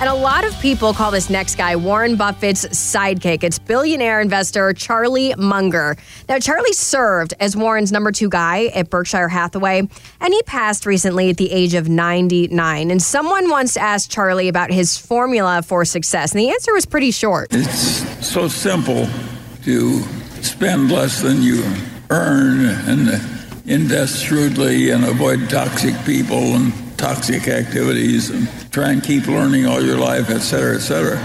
And a lot of people call this next guy Warren Buffett's sidekick. It's billionaire investor Charlie Munger. Now, Charlie served as Warren's number two guy at Berkshire Hathaway, and he passed recently at the age of 99. And someone once asked Charlie about his formula for success, and the answer was pretty short. It's so simple to spend less than you earn and invest shrewdly and avoid toxic people and toxic activities and try and keep learning all your life, et cetera, et cetera,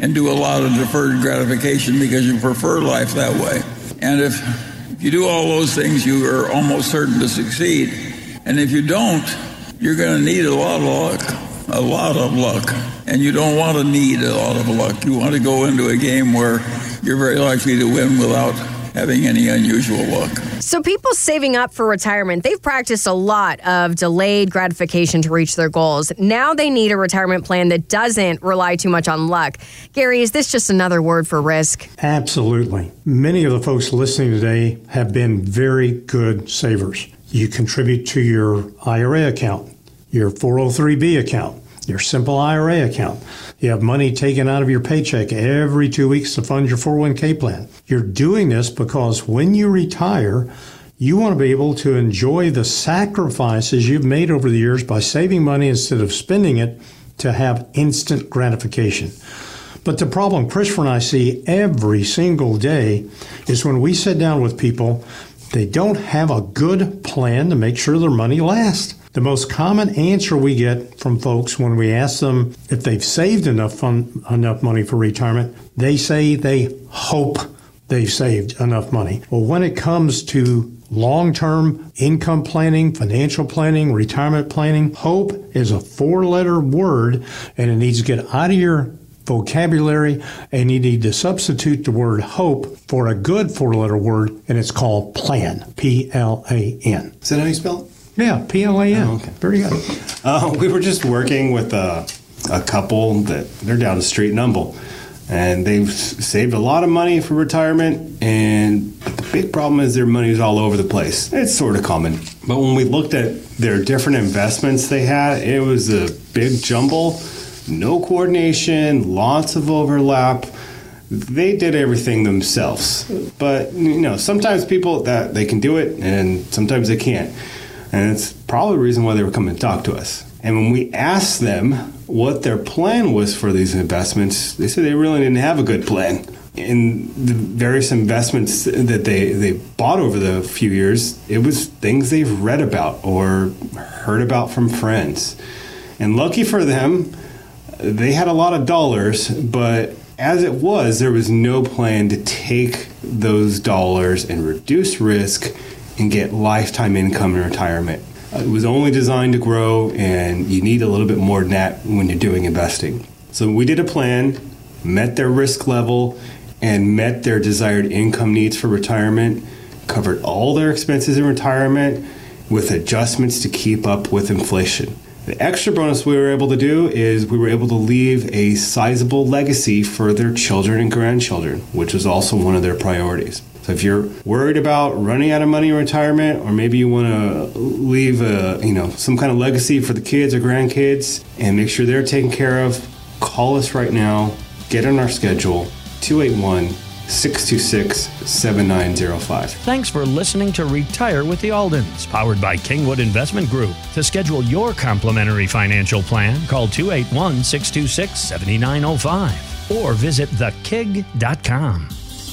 and do a lot of deferred gratification because you prefer life that way. And if, if you do all those things, you are almost certain to succeed. And if you don't, you're going to need a lot of luck, a lot of luck. And you don't want to need a lot of luck. You want to go into a game where you're very likely to win without having any unusual luck. So, people saving up for retirement, they've practiced a lot of delayed gratification to reach their goals. Now they need a retirement plan that doesn't rely too much on luck. Gary, is this just another word for risk? Absolutely. Many of the folks listening today have been very good savers. You contribute to your IRA account, your 403b account, your simple IRA account. You have money taken out of your paycheck every two weeks to fund your 401k plan. You're doing this because when you retire, you want to be able to enjoy the sacrifices you've made over the years by saving money instead of spending it to have instant gratification. But the problem Christopher and I see every single day is when we sit down with people, they don't have a good plan to make sure their money lasts. The most common answer we get from folks when we ask them if they've saved enough fun, enough money for retirement, they say they hope they've saved enough money. Well, when it comes to long-term income planning, financial planning, retirement planning, hope is a four-letter word and it needs to get out of your vocabulary and you need to substitute the word hope for a good four-letter word and it's called plan, P L A N. Is that how you spell it? Yeah, P L A N. Oh, okay. Very good. Uh, we were just working with a, a couple that they're down the street in Humble, and they've saved a lot of money for retirement. And the big problem is their money's all over the place. It's sort of common, but when we looked at their different investments they had, it was a big jumble, no coordination, lots of overlap. They did everything themselves, but you know sometimes people that they can do it, and sometimes they can't. And it's probably the reason why they were coming to talk to us. And when we asked them what their plan was for these investments, they said they really didn't have a good plan. In the various investments that they, they bought over the few years, it was things they've read about or heard about from friends. And lucky for them, they had a lot of dollars, but as it was, there was no plan to take those dollars and reduce risk and get lifetime income in retirement. Uh, It was only designed to grow, and you need a little bit more than that when you're doing investing. So we did a plan, met their risk level, and met their desired income needs for retirement, covered all their expenses in retirement with adjustments to keep up with inflation. The extra bonus we were able to do is we were able to leave a sizable legacy for their children and grandchildren, which was also one of their priorities. So if you're worried about running out of money in retirement, or maybe you want to leave a you know some kind of legacy for the kids or grandkids, and make sure they're taken care of, call us right now. Get on our schedule 281 626 7905. Thanks for listening to Retire with the Aldens, powered by Kingwood Investment Group. To schedule your complimentary financial plan, call 281 626 7905 or visit thekig.com.